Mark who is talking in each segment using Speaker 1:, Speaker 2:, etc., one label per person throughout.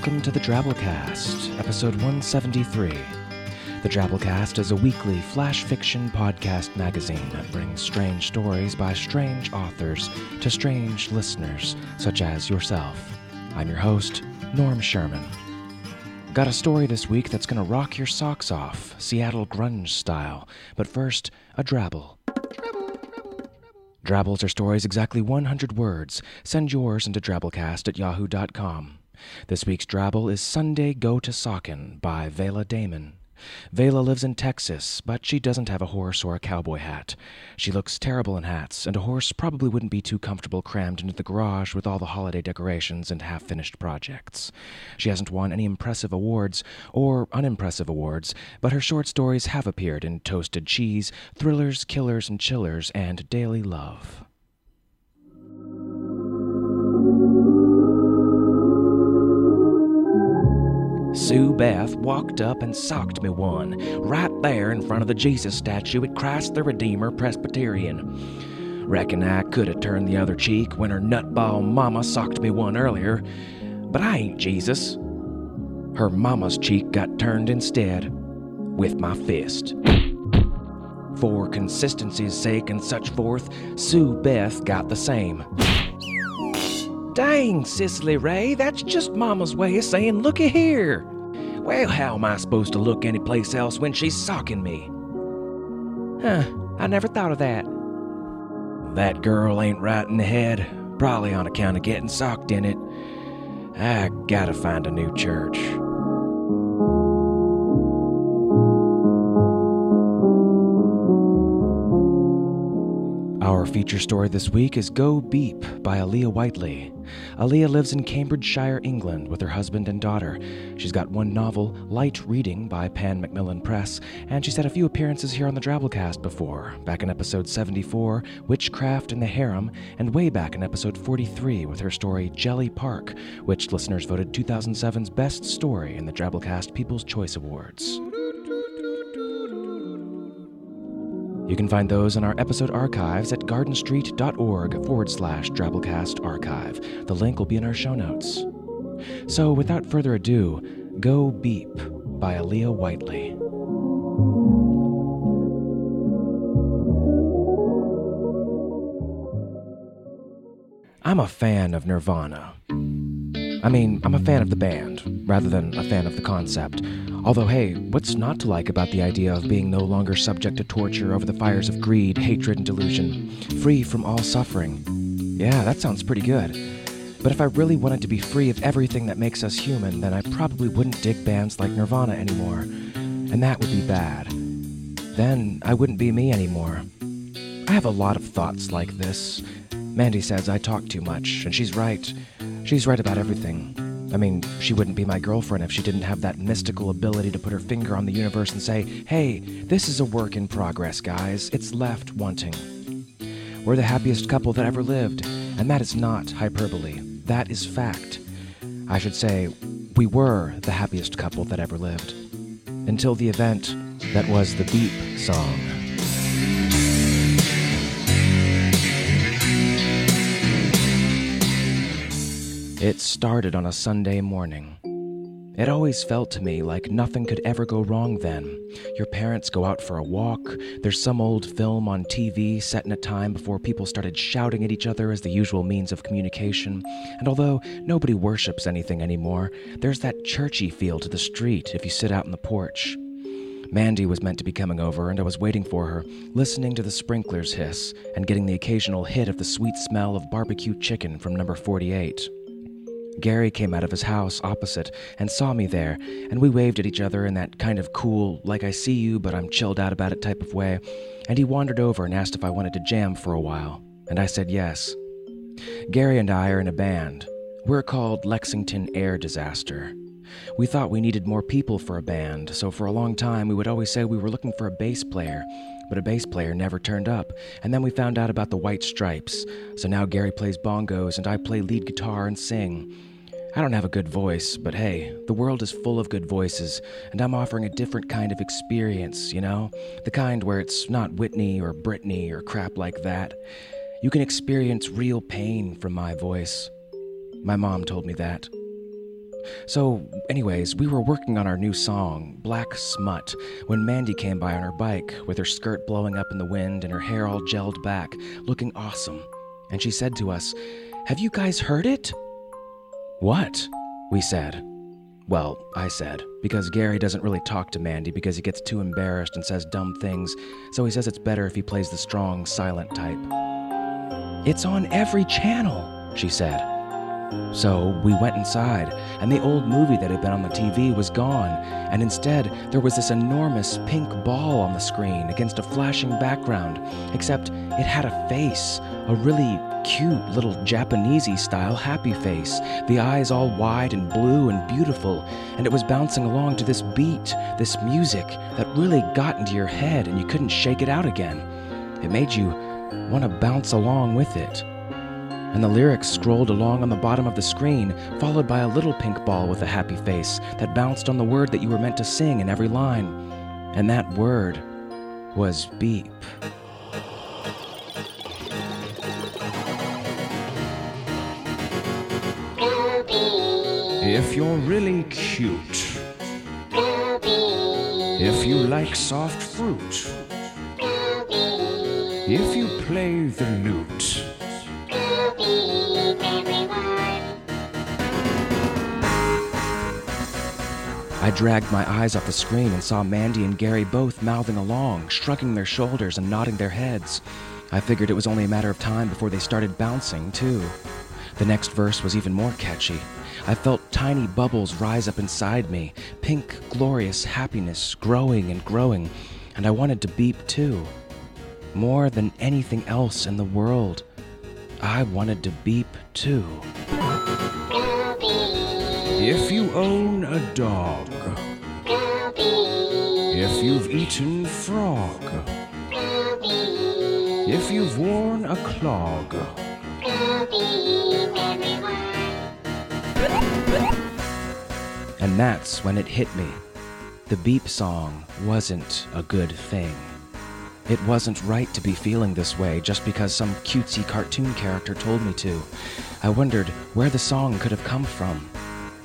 Speaker 1: Welcome to the Drabblecast, episode 173. The Drabblecast is a weekly flash fiction podcast magazine that brings strange stories by strange authors to strange listeners, such as yourself. I'm your host, Norm Sherman. Got a story this week that's to rock your socks off, Seattle grunge style. But first, a drabble. Drabbles are stories exactly 100 words. Send yours into drabblecast at yahoo.com. This week's drabble is Sunday Go to Sockin' by Vela Damon. Vela lives in Texas, but she doesn't have a horse or a cowboy hat. She looks terrible in hats, and a horse probably wouldn't be too comfortable crammed into the garage with all the holiday decorations and half finished projects. She hasn't won any impressive awards or unimpressive awards, but her short stories have appeared in Toasted Cheese, Thrillers, Killers, and Chillers, and Daily Love. Sue Beth walked up and socked me one, right there in front of the Jesus statue at Christ the Redeemer Presbyterian. Reckon I could have turned the other cheek when her nutball mama socked me one earlier, but I ain't Jesus. Her mama's cheek got turned instead, with my fist. For consistency's sake and such forth, Sue Beth got the same. Dang, Cicely Ray, that's just Mama's way of saying, looky here. Well, how am I supposed to look anyplace else when she's socking me? Huh, I never thought of that. That girl ain't right in the head, probably on account of getting socked in it. I gotta find a new church. Our feature story this week is Go Beep by Aliya Whiteley. Aliya lives in Cambridgeshire, England, with her husband and daughter. She's got one novel, Light Reading, by Pan Macmillan Press, and she's had a few appearances here on the Drabblecast before, back in episode 74, Witchcraft in the Harem, and way back in episode 43 with her story Jelly Park, which listeners voted 2007's best story in the Drabblecast People's Choice Awards. You can find those in our episode archives at gardenstreet.org forward slash Drabblecast archive. The link will be in our show notes. So, without further ado, Go Beep by Aliya Whiteley. I'm a fan of Nirvana. I mean, I'm a fan of the band, rather than a fan of the concept. Although, hey, what's not to like about the idea of being no longer subject to torture over the fires of greed, hatred, and delusion? Free from all suffering. Yeah, that sounds pretty good. But if I really wanted to be free of everything that makes us human, then I probably wouldn't dig bands like Nirvana anymore. And that would be bad. Then I wouldn't be me anymore. I have a lot of thoughts like this. Mandy says I talk too much, and she's right. She's right about everything. I mean, she wouldn't be my girlfriend if she didn't have that mystical ability to put her finger on the universe and say, hey, this is a work in progress, guys. It's left wanting. We're the happiest couple that ever lived, and that is not hyperbole. That is fact. I should say, we were the happiest couple that ever lived. Until the event that was the Beep song. It started on a Sunday morning. It always felt to me like nothing could ever go wrong then. Your parents go out for a walk, there's some old film on TV set in a time before people started shouting at each other as the usual means of communication, and although nobody worships anything anymore, there's that churchy feel to the street if you sit out on the porch. Mandy was meant to be coming over, and I was waiting for her, listening to the sprinklers hiss and getting the occasional hit of the sweet smell of barbecue chicken from number 48. Gary came out of his house opposite and saw me there, and we waved at each other in that kind of cool, like I see you, but I'm chilled out about it type of way. And he wandered over and asked if I wanted to jam for a while, and I said yes. Gary and I are in a band. We're called Lexington Air Disaster. We thought we needed more people for a band, so for a long time we would always say we were looking for a bass player, but a bass player never turned up. And then we found out about the White Stripes, so now Gary plays bongos and I play lead guitar and sing. I don't have a good voice, but hey, the world is full of good voices, and I'm offering a different kind of experience, you know? The kind where it's not Whitney or Britney or crap like that. You can experience real pain from my voice. My mom told me that. So, anyways, we were working on our new song, Black Smut, when Mandy came by on her bike, with her skirt blowing up in the wind and her hair all gelled back, looking awesome. And she said to us, Have you guys heard it? What? We said. Well, I said, because Gary doesn't really talk to Mandy because he gets too embarrassed and says dumb things, so he says it's better if he plays the strong, silent type. It's on every channel, she said. So we went inside, and the old movie that had been on the TV was gone, and instead there was this enormous pink ball on the screen against a flashing background, except it had a face, a really cute little Japanesey style happy face, the eyes all wide and blue and beautiful, and it was bouncing along to this beat, this music that really got into your head and you couldn't shake it out again. It made you want to bounce along with it and the lyrics scrolled along on the bottom of the screen, followed by a little pink ball with a happy face that bounced on the word that you were meant to sing in every line. And that word was beep. If you're really cute, if you like soft fruit, if you play the lute, I dragged my eyes off the screen and saw Mandy and Gary both mouthing along, shrugging their shoulders and nodding their heads. I figured it was only a matter of time before they started bouncing, too. The next verse was even more catchy. I felt tiny bubbles rise up inside me, pink, glorious happiness growing and growing, and I wanted to beep too. More than anything else in the world, I wanted to beep too. If you own a dog, if you've eaten frog, if you've worn a clog, and that's when it hit me. The beep song wasn't a good thing. It wasn't right to be feeling this way just because some cutesy cartoon character told me to. I wondered where the song could have come from.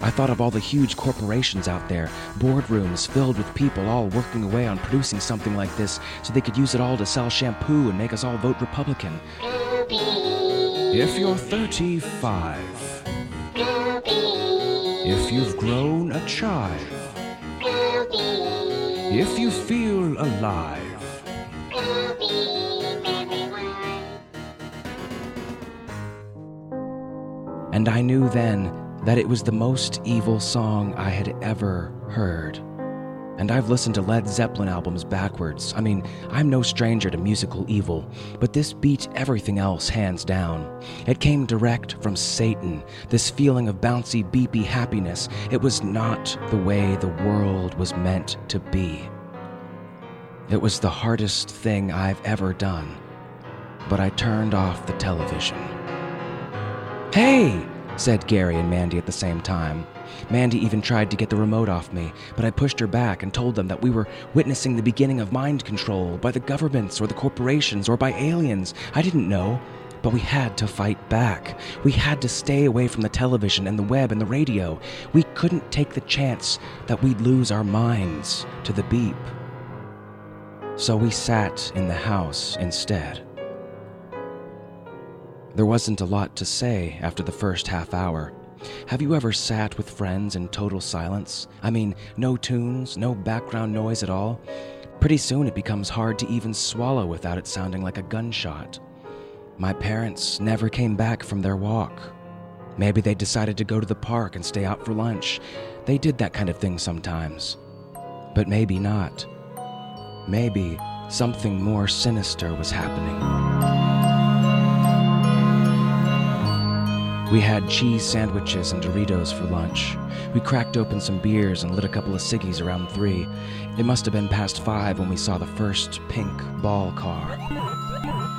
Speaker 1: I thought of all the huge corporations out there, boardrooms filled with people all working away on producing something like this so they could use it all to sell shampoo and make us all vote Republican. If you're 35, if you've grown a child, if you feel alive, and I knew then that it was the most evil song I had ever heard. And I've listened to Led Zeppelin albums backwards. I mean, I'm no stranger to musical evil, but this beat everything else hands down. It came direct from Satan, this feeling of bouncy, beepy happiness. It was not the way the world was meant to be. It was the hardest thing I've ever done, but I turned off the television. Hey! said Gary and Mandy at the same time. Mandy even tried to get the remote off me, but I pushed her back and told them that we were witnessing the beginning of mind control by the governments or the corporations or by aliens. I didn't know. But we had to fight back. We had to stay away from the television and the web and the radio. We couldn't take the chance that we'd lose our minds to the beep. So we sat in the house instead. There wasn't a lot to say after the first half hour. Have you ever sat with friends in total silence? I mean, no tunes, no background noise at all? Pretty soon it becomes hard to even swallow without it sounding like a gunshot. My parents never came back from their walk. Maybe they decided to go to the park and stay out for lunch. They did that kind of thing sometimes. But maybe not. Maybe something more sinister was happening. We had cheese sandwiches and Doritos for lunch. We cracked open some beers and lit a couple of ciggies around three. It must have been past five when we saw the first pink ball car.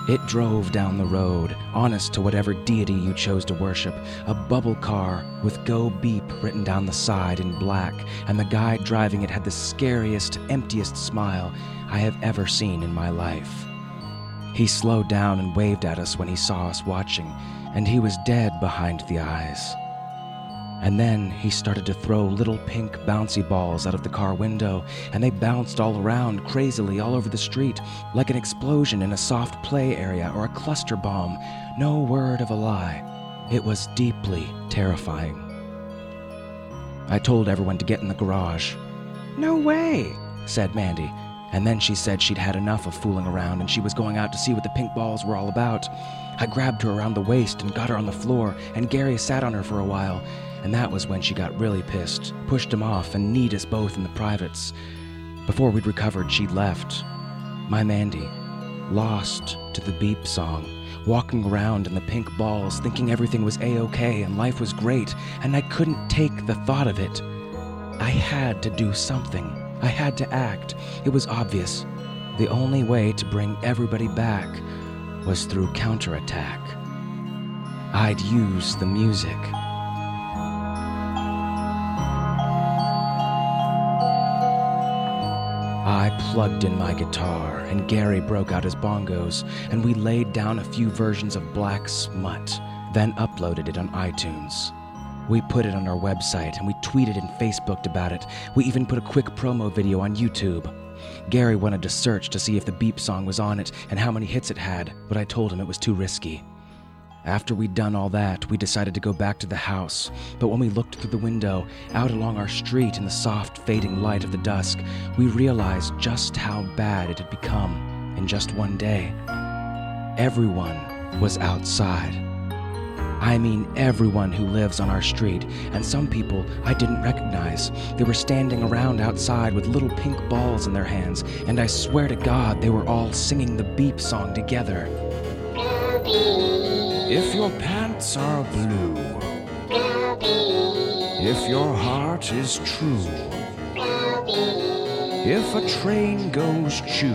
Speaker 1: It drove down the road, honest to whatever deity you chose to worship, a bubble car with Go Beep written down the side in black, and the guy driving it had the scariest, emptiest smile I have ever seen in my life. He slowed down and waved at us when he saw us watching, and he was dead behind the eyes. And then he started to throw little pink bouncy balls out of the car window, and they bounced all around crazily all over the street, like an explosion in a soft play area or a cluster bomb. No word of a lie. It was deeply terrifying. I told everyone to get in the garage. No way, said Mandy. And then she said she'd had enough of fooling around and she was going out to see what the pink balls were all about. I grabbed her around the waist and got her on the floor, and Gary sat on her for a while, and that was when she got really pissed, pushed him off, and kneed us both in the privates. Before we'd recovered, she'd left. My Mandy, lost to the beep song, walking around in the pink balls, thinking everything was A OK and life was great, and I couldn't take the thought of it. I had to do something. I had to act. It was obvious. The only way to bring everybody back was through counterattack. I'd use the music. I plugged in my guitar, and Gary broke out his bongos, and we laid down a few versions of Black Smut, then uploaded it on iTunes. We put it on our website, and we tweeted and Facebooked about it. We even put a quick promo video on YouTube. Gary wanted to search to see if the beep song was on it and how many hits it had, but I told him it was too risky. After we'd done all that, we decided to go back to the house. But when we looked through the window, out along our street in the soft, fading light of the dusk, we realized just how bad it had become in just one day. Everyone was outside. I mean, everyone who lives on our street, and some people I didn't recognize. They were standing around outside with little pink balls in their hands, and I swear to God they were all singing the beep song together. If your pants are blue, if your heart is true, if a train goes choo,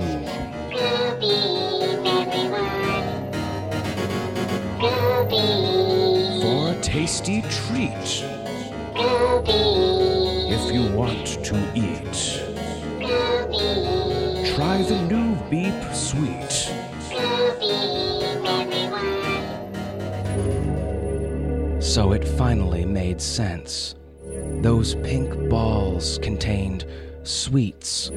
Speaker 1: tasty treat, if you want to eat, try the new Beep Sweet. So it finally made sense. Those pink balls contained sweets.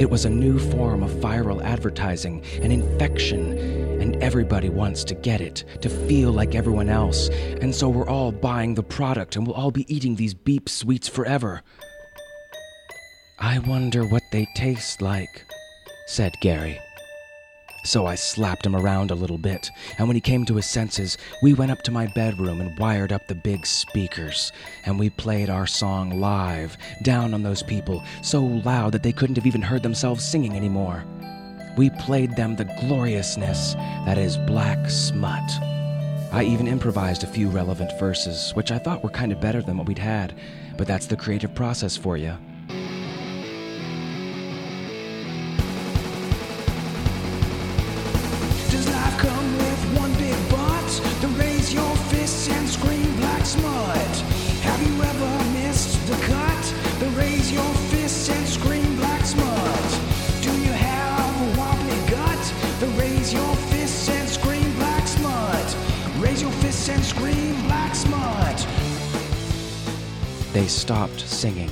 Speaker 1: It was a new form of viral advertising, an infection, and everybody wants to get it, to feel like everyone else. And so we're all buying the product and we'll all be eating these beep sweets forever. I wonder what they taste like, said Gary. So I slapped him around a little bit, and when he came to his senses, we went up to my bedroom and wired up the big speakers, and we played our song live, down on those people, so loud that they couldn't have even heard themselves singing anymore. We played them the gloriousness that is black smut. I even improvised a few relevant verses, which I thought were kind of better than what we'd had, but that's the creative process for you. They stopped singing.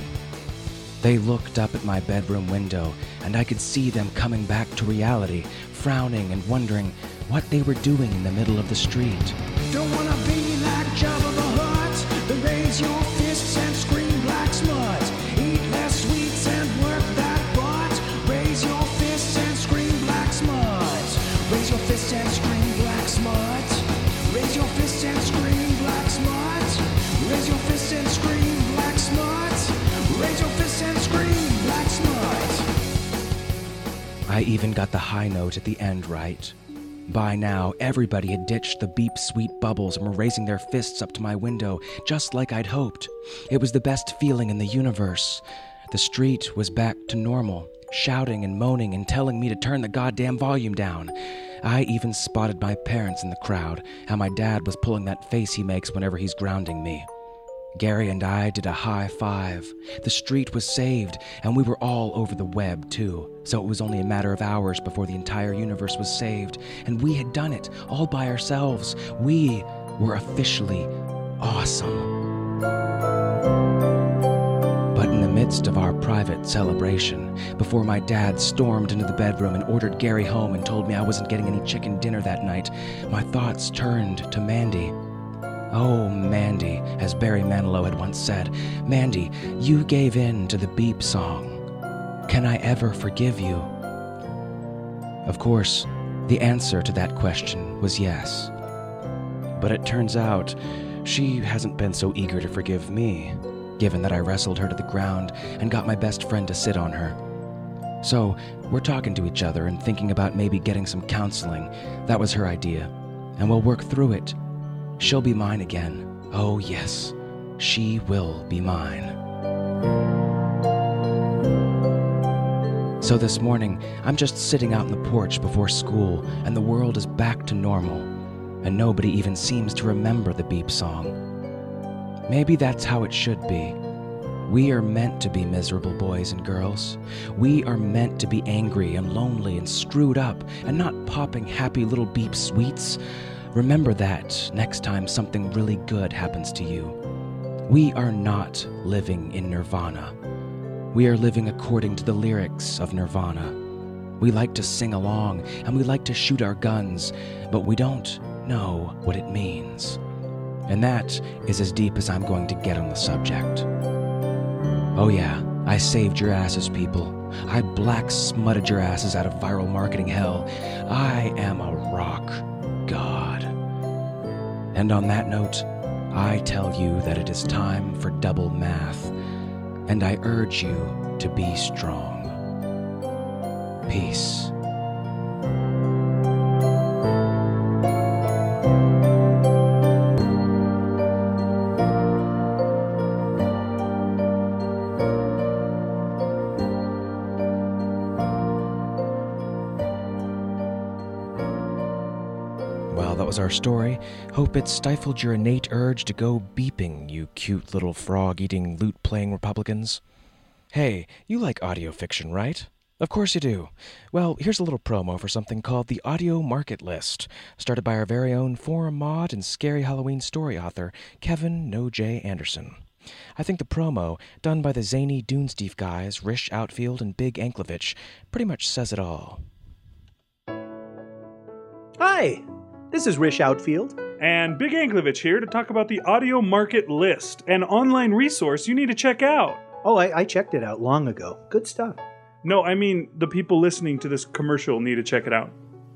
Speaker 1: They looked up at my bedroom window, and I could see them coming back to reality, frowning and wondering what they were doing in the middle of the street. Even got the high note at the end right. By now, everybody had ditched the beep sweet bubbles and were raising their fists up to my window, just like I'd hoped. It was the best feeling in the universe. The street was back to normal, shouting and moaning and telling me to turn the goddamn volume down. I even spotted my parents in the crowd, how my dad was pulling that face he makes whenever he's grounding me. Gary and I did a high five. The street was saved, and we were all over the web, too. So it was only a matter of hours before the entire universe was saved, and we had done it all by ourselves. We were officially awesome. But in the midst of our private celebration, before my dad stormed into the bedroom and ordered Gary home and told me I wasn't getting any chicken dinner that night, my thoughts turned to Mandy. Oh, Mandy, as Barry Manilow had once said, Mandy, you gave in to the beep song. Can I ever forgive you? Of course, the answer to that question was yes. But it turns out she hasn't been so eager to forgive me, given that I wrestled her to the ground and got my best friend to sit on her. So, we're talking to each other and thinking about maybe getting some counseling. That was her idea. And we'll work through it She'll be mine again. Oh, yes, she will be mine. So this morning, I'm just sitting out on the porch before school, and the world is back to normal, and nobody even seems to remember the beep song. Maybe that's how it should be. We are meant to be miserable boys and girls. We are meant to be angry and lonely and screwed up and not popping happy little beep sweets. Remember that next time something really good happens to you. We are not living in nirvana. We are living according to the lyrics of nirvana. We like to sing along and we like to shoot our guns, but we don't know what it means. And that is as deep as I'm going to get on the subject. Oh, yeah, I saved your asses, people. I black smutted your asses out of viral marketing hell. I am a rock god. And on that note, I tell you that it is time for double math, and I urge you to be strong. Peace. Our story. Hope it stifled your innate urge to go beeping, you cute little frog eating, lute playing Republicans. Hey, you like audio fiction, right? Of course you do. Well, here's a little promo for something called the Audio Market List, started by our very own forum mod and scary Halloween story author, Kevin No J. Anderson. I think the promo, done by the zany Dunesteef guys, Rish Outfield and Big Anklevich, pretty much says it all.
Speaker 2: Hi, this is Rish Outfield.
Speaker 3: And Big Anklevich here to talk about the Audio Market List, an online resource you need to check out.
Speaker 2: Oh, I, I checked it out long ago. Good stuff.
Speaker 3: No, I mean, the people listening to this commercial need to check it out.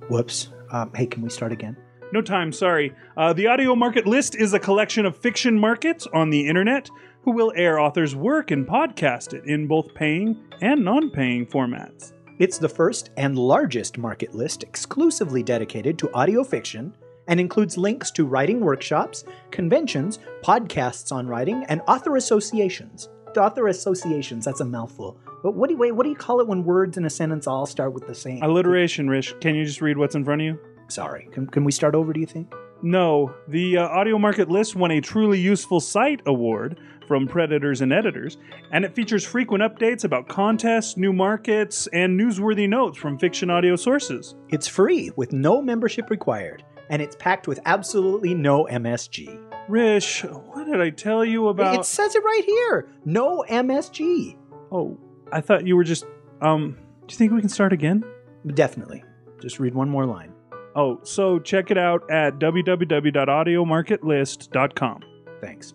Speaker 2: Whoops. Um, hey, can we start again?
Speaker 3: No time, sorry. Uh, the Audio Market List is a collection of fiction markets on the internet who will air authors' work and podcast it in both paying and non paying formats.
Speaker 2: It's the first and largest market list exclusively dedicated to audio fiction and includes links to writing workshops, conventions, podcasts on writing, and author associations. Author associations, that's a mouthful. But what do you wait, what do you call it when words in a sentence all start with the same?
Speaker 3: Alliteration, Rish. Can you just read what's in front of you?
Speaker 2: Sorry. Can, can we start over, do you think?
Speaker 3: No. The uh, Audio Market List won a Truly Useful Site award from Predators and Editors, and it features frequent updates about contests, new markets, and newsworthy notes from fiction audio sources.
Speaker 2: It's free with no membership required, and it's packed with absolutely no MSG.
Speaker 3: Rish, what did I tell you about?
Speaker 2: It says it right here. No MSG.
Speaker 3: Oh, I thought you were just. Um, do you think we can start again?
Speaker 2: Definitely. Just read one more line.
Speaker 3: Oh, so check it out at www.audiomarketlist.com.
Speaker 2: Thanks.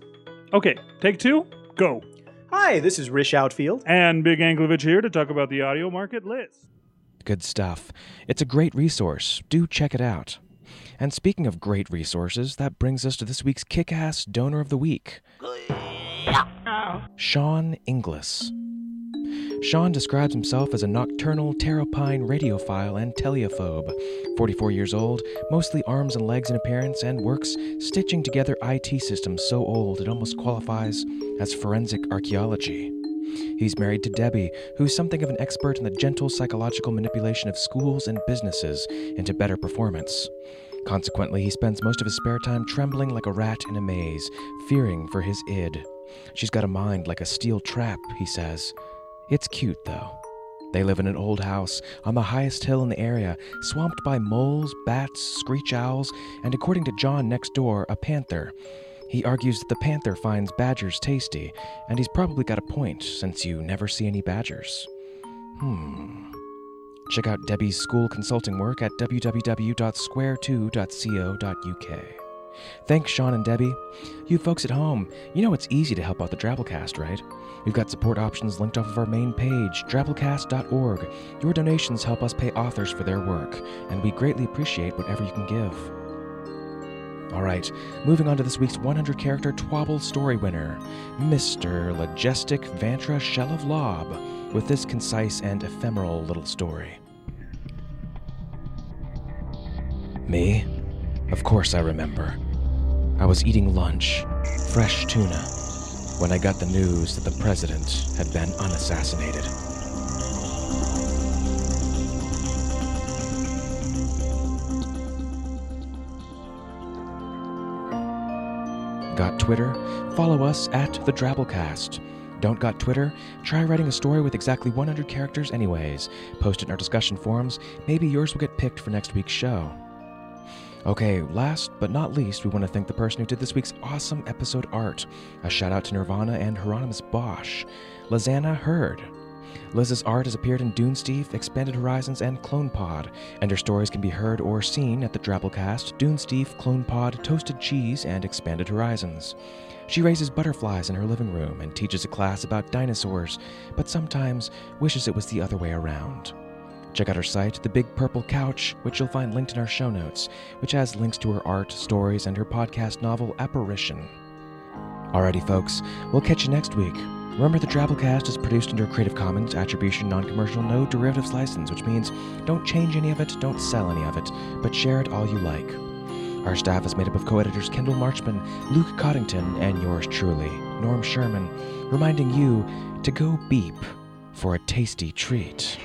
Speaker 3: Okay, take two, go.
Speaker 2: Hi, this is Rish Outfield.
Speaker 3: And Big Anklevich here to talk about the audio market list.
Speaker 1: Good stuff. It's a great resource. Do check it out. And speaking of great resources, that brings us to this week's kick ass donor of the week Sean Inglis. Sean describes himself as a nocturnal pteropine radiophile and teleophobe. 44 years old, mostly arms and legs in appearance, and works stitching together IT systems so old it almost qualifies as forensic archaeology. He's married to Debbie, who's something of an expert in the gentle psychological manipulation of schools and businesses into better performance. Consequently, he spends most of his spare time trembling like a rat in a maze, fearing for his id. She's got a mind like a steel trap, he says. It's cute, though. They live in an old house on the highest hill in the area, swamped by moles, bats, screech owls, and according to John next door, a panther. He argues that the panther finds badgers tasty, and he's probably got a point since you never see any badgers. Hmm. Check out Debbie's school consulting work at www.square2.co.uk. Thanks, Sean and Debbie. You folks at home, you know it's easy to help out the Drabblecast, right? We've got support options linked off of our main page, drabblecast.org. Your donations help us pay authors for their work, and we greatly appreciate whatever you can give. All right, moving on to this week's 100 character Twabble story winner, Mr. Logistic Vantra Shell of Lob, with this concise and ephemeral little story. Me? Of course I remember. I was eating lunch, fresh tuna, when I got the news that the president had been unassassinated. Got Twitter? Follow us at the Drabblecast. Don't got Twitter? Try writing a story with exactly 100 characters, anyways. Post it in our discussion forums. Maybe yours will get picked for next week's show. Okay, last but not least, we want to thank the person who did this week's awesome episode art. A shout out to Nirvana and Hieronymus Bosch. Lizanna Hurd. Liz's art has appeared in Dunesteef, Expanded Horizons, and Clone Pod, and her stories can be heard or seen at the Drabblecast, Dunesteef, Clone Pod, Toasted Cheese, and Expanded Horizons. She raises butterflies in her living room and teaches a class about dinosaurs, but sometimes wishes it was the other way around. Check out her site, The Big Purple Couch, which you'll find linked in our show notes, which has links to her art, stories, and her podcast novel, Apparition. Alrighty, folks, we'll catch you next week. Remember, the Drabblecast is produced under a Creative Commons Attribution Non Commercial No Derivatives license, which means don't change any of it, don't sell any of it, but share it all you like. Our staff is made up of co editors Kendall Marchman, Luke Coddington, and yours truly, Norm Sherman, reminding you to go beep for a tasty treat.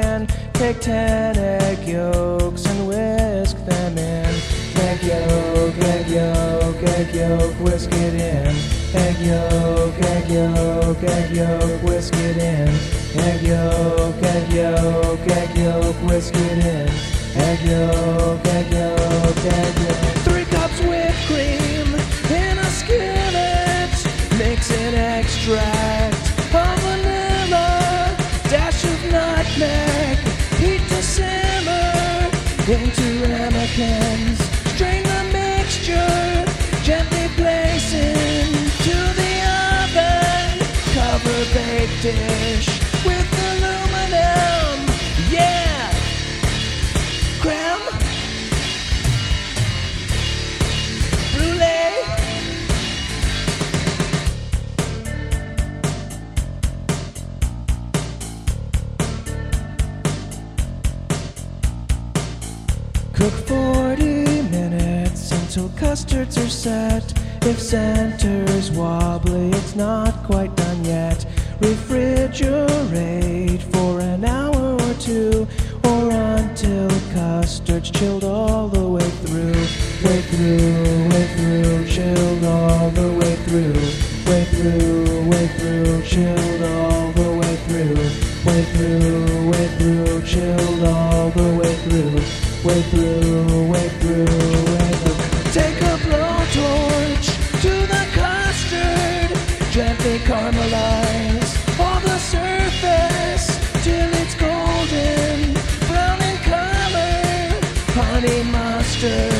Speaker 1: Saucepan. Take 10 egg yolks and whisk them in. Egg yolk, egg yolk, egg yolk, whisk it in. Egg yolk, egg yolk, egg yolk, whisk it in. Egg yolk, egg yolk, egg yolk, whisk it in. Egg yolk, egg yolk, egg yolk. Three cups whipped cream in a skillet. Mix in extract into ramekins. Strain the mixture. Gently place into the oven. Cover baked dish until custards are set. If center's wobbly, it's not quite done yet. Refrigerate for an hour or two, or until custard's chilled all the way through. Way through, way through, chilled all the way through. Way through, way through, chilled all the way through. Way through, way through, chilled all the way through. Way through, way through, it caramelize on the surface till it's golden, brown in color, honey mustard,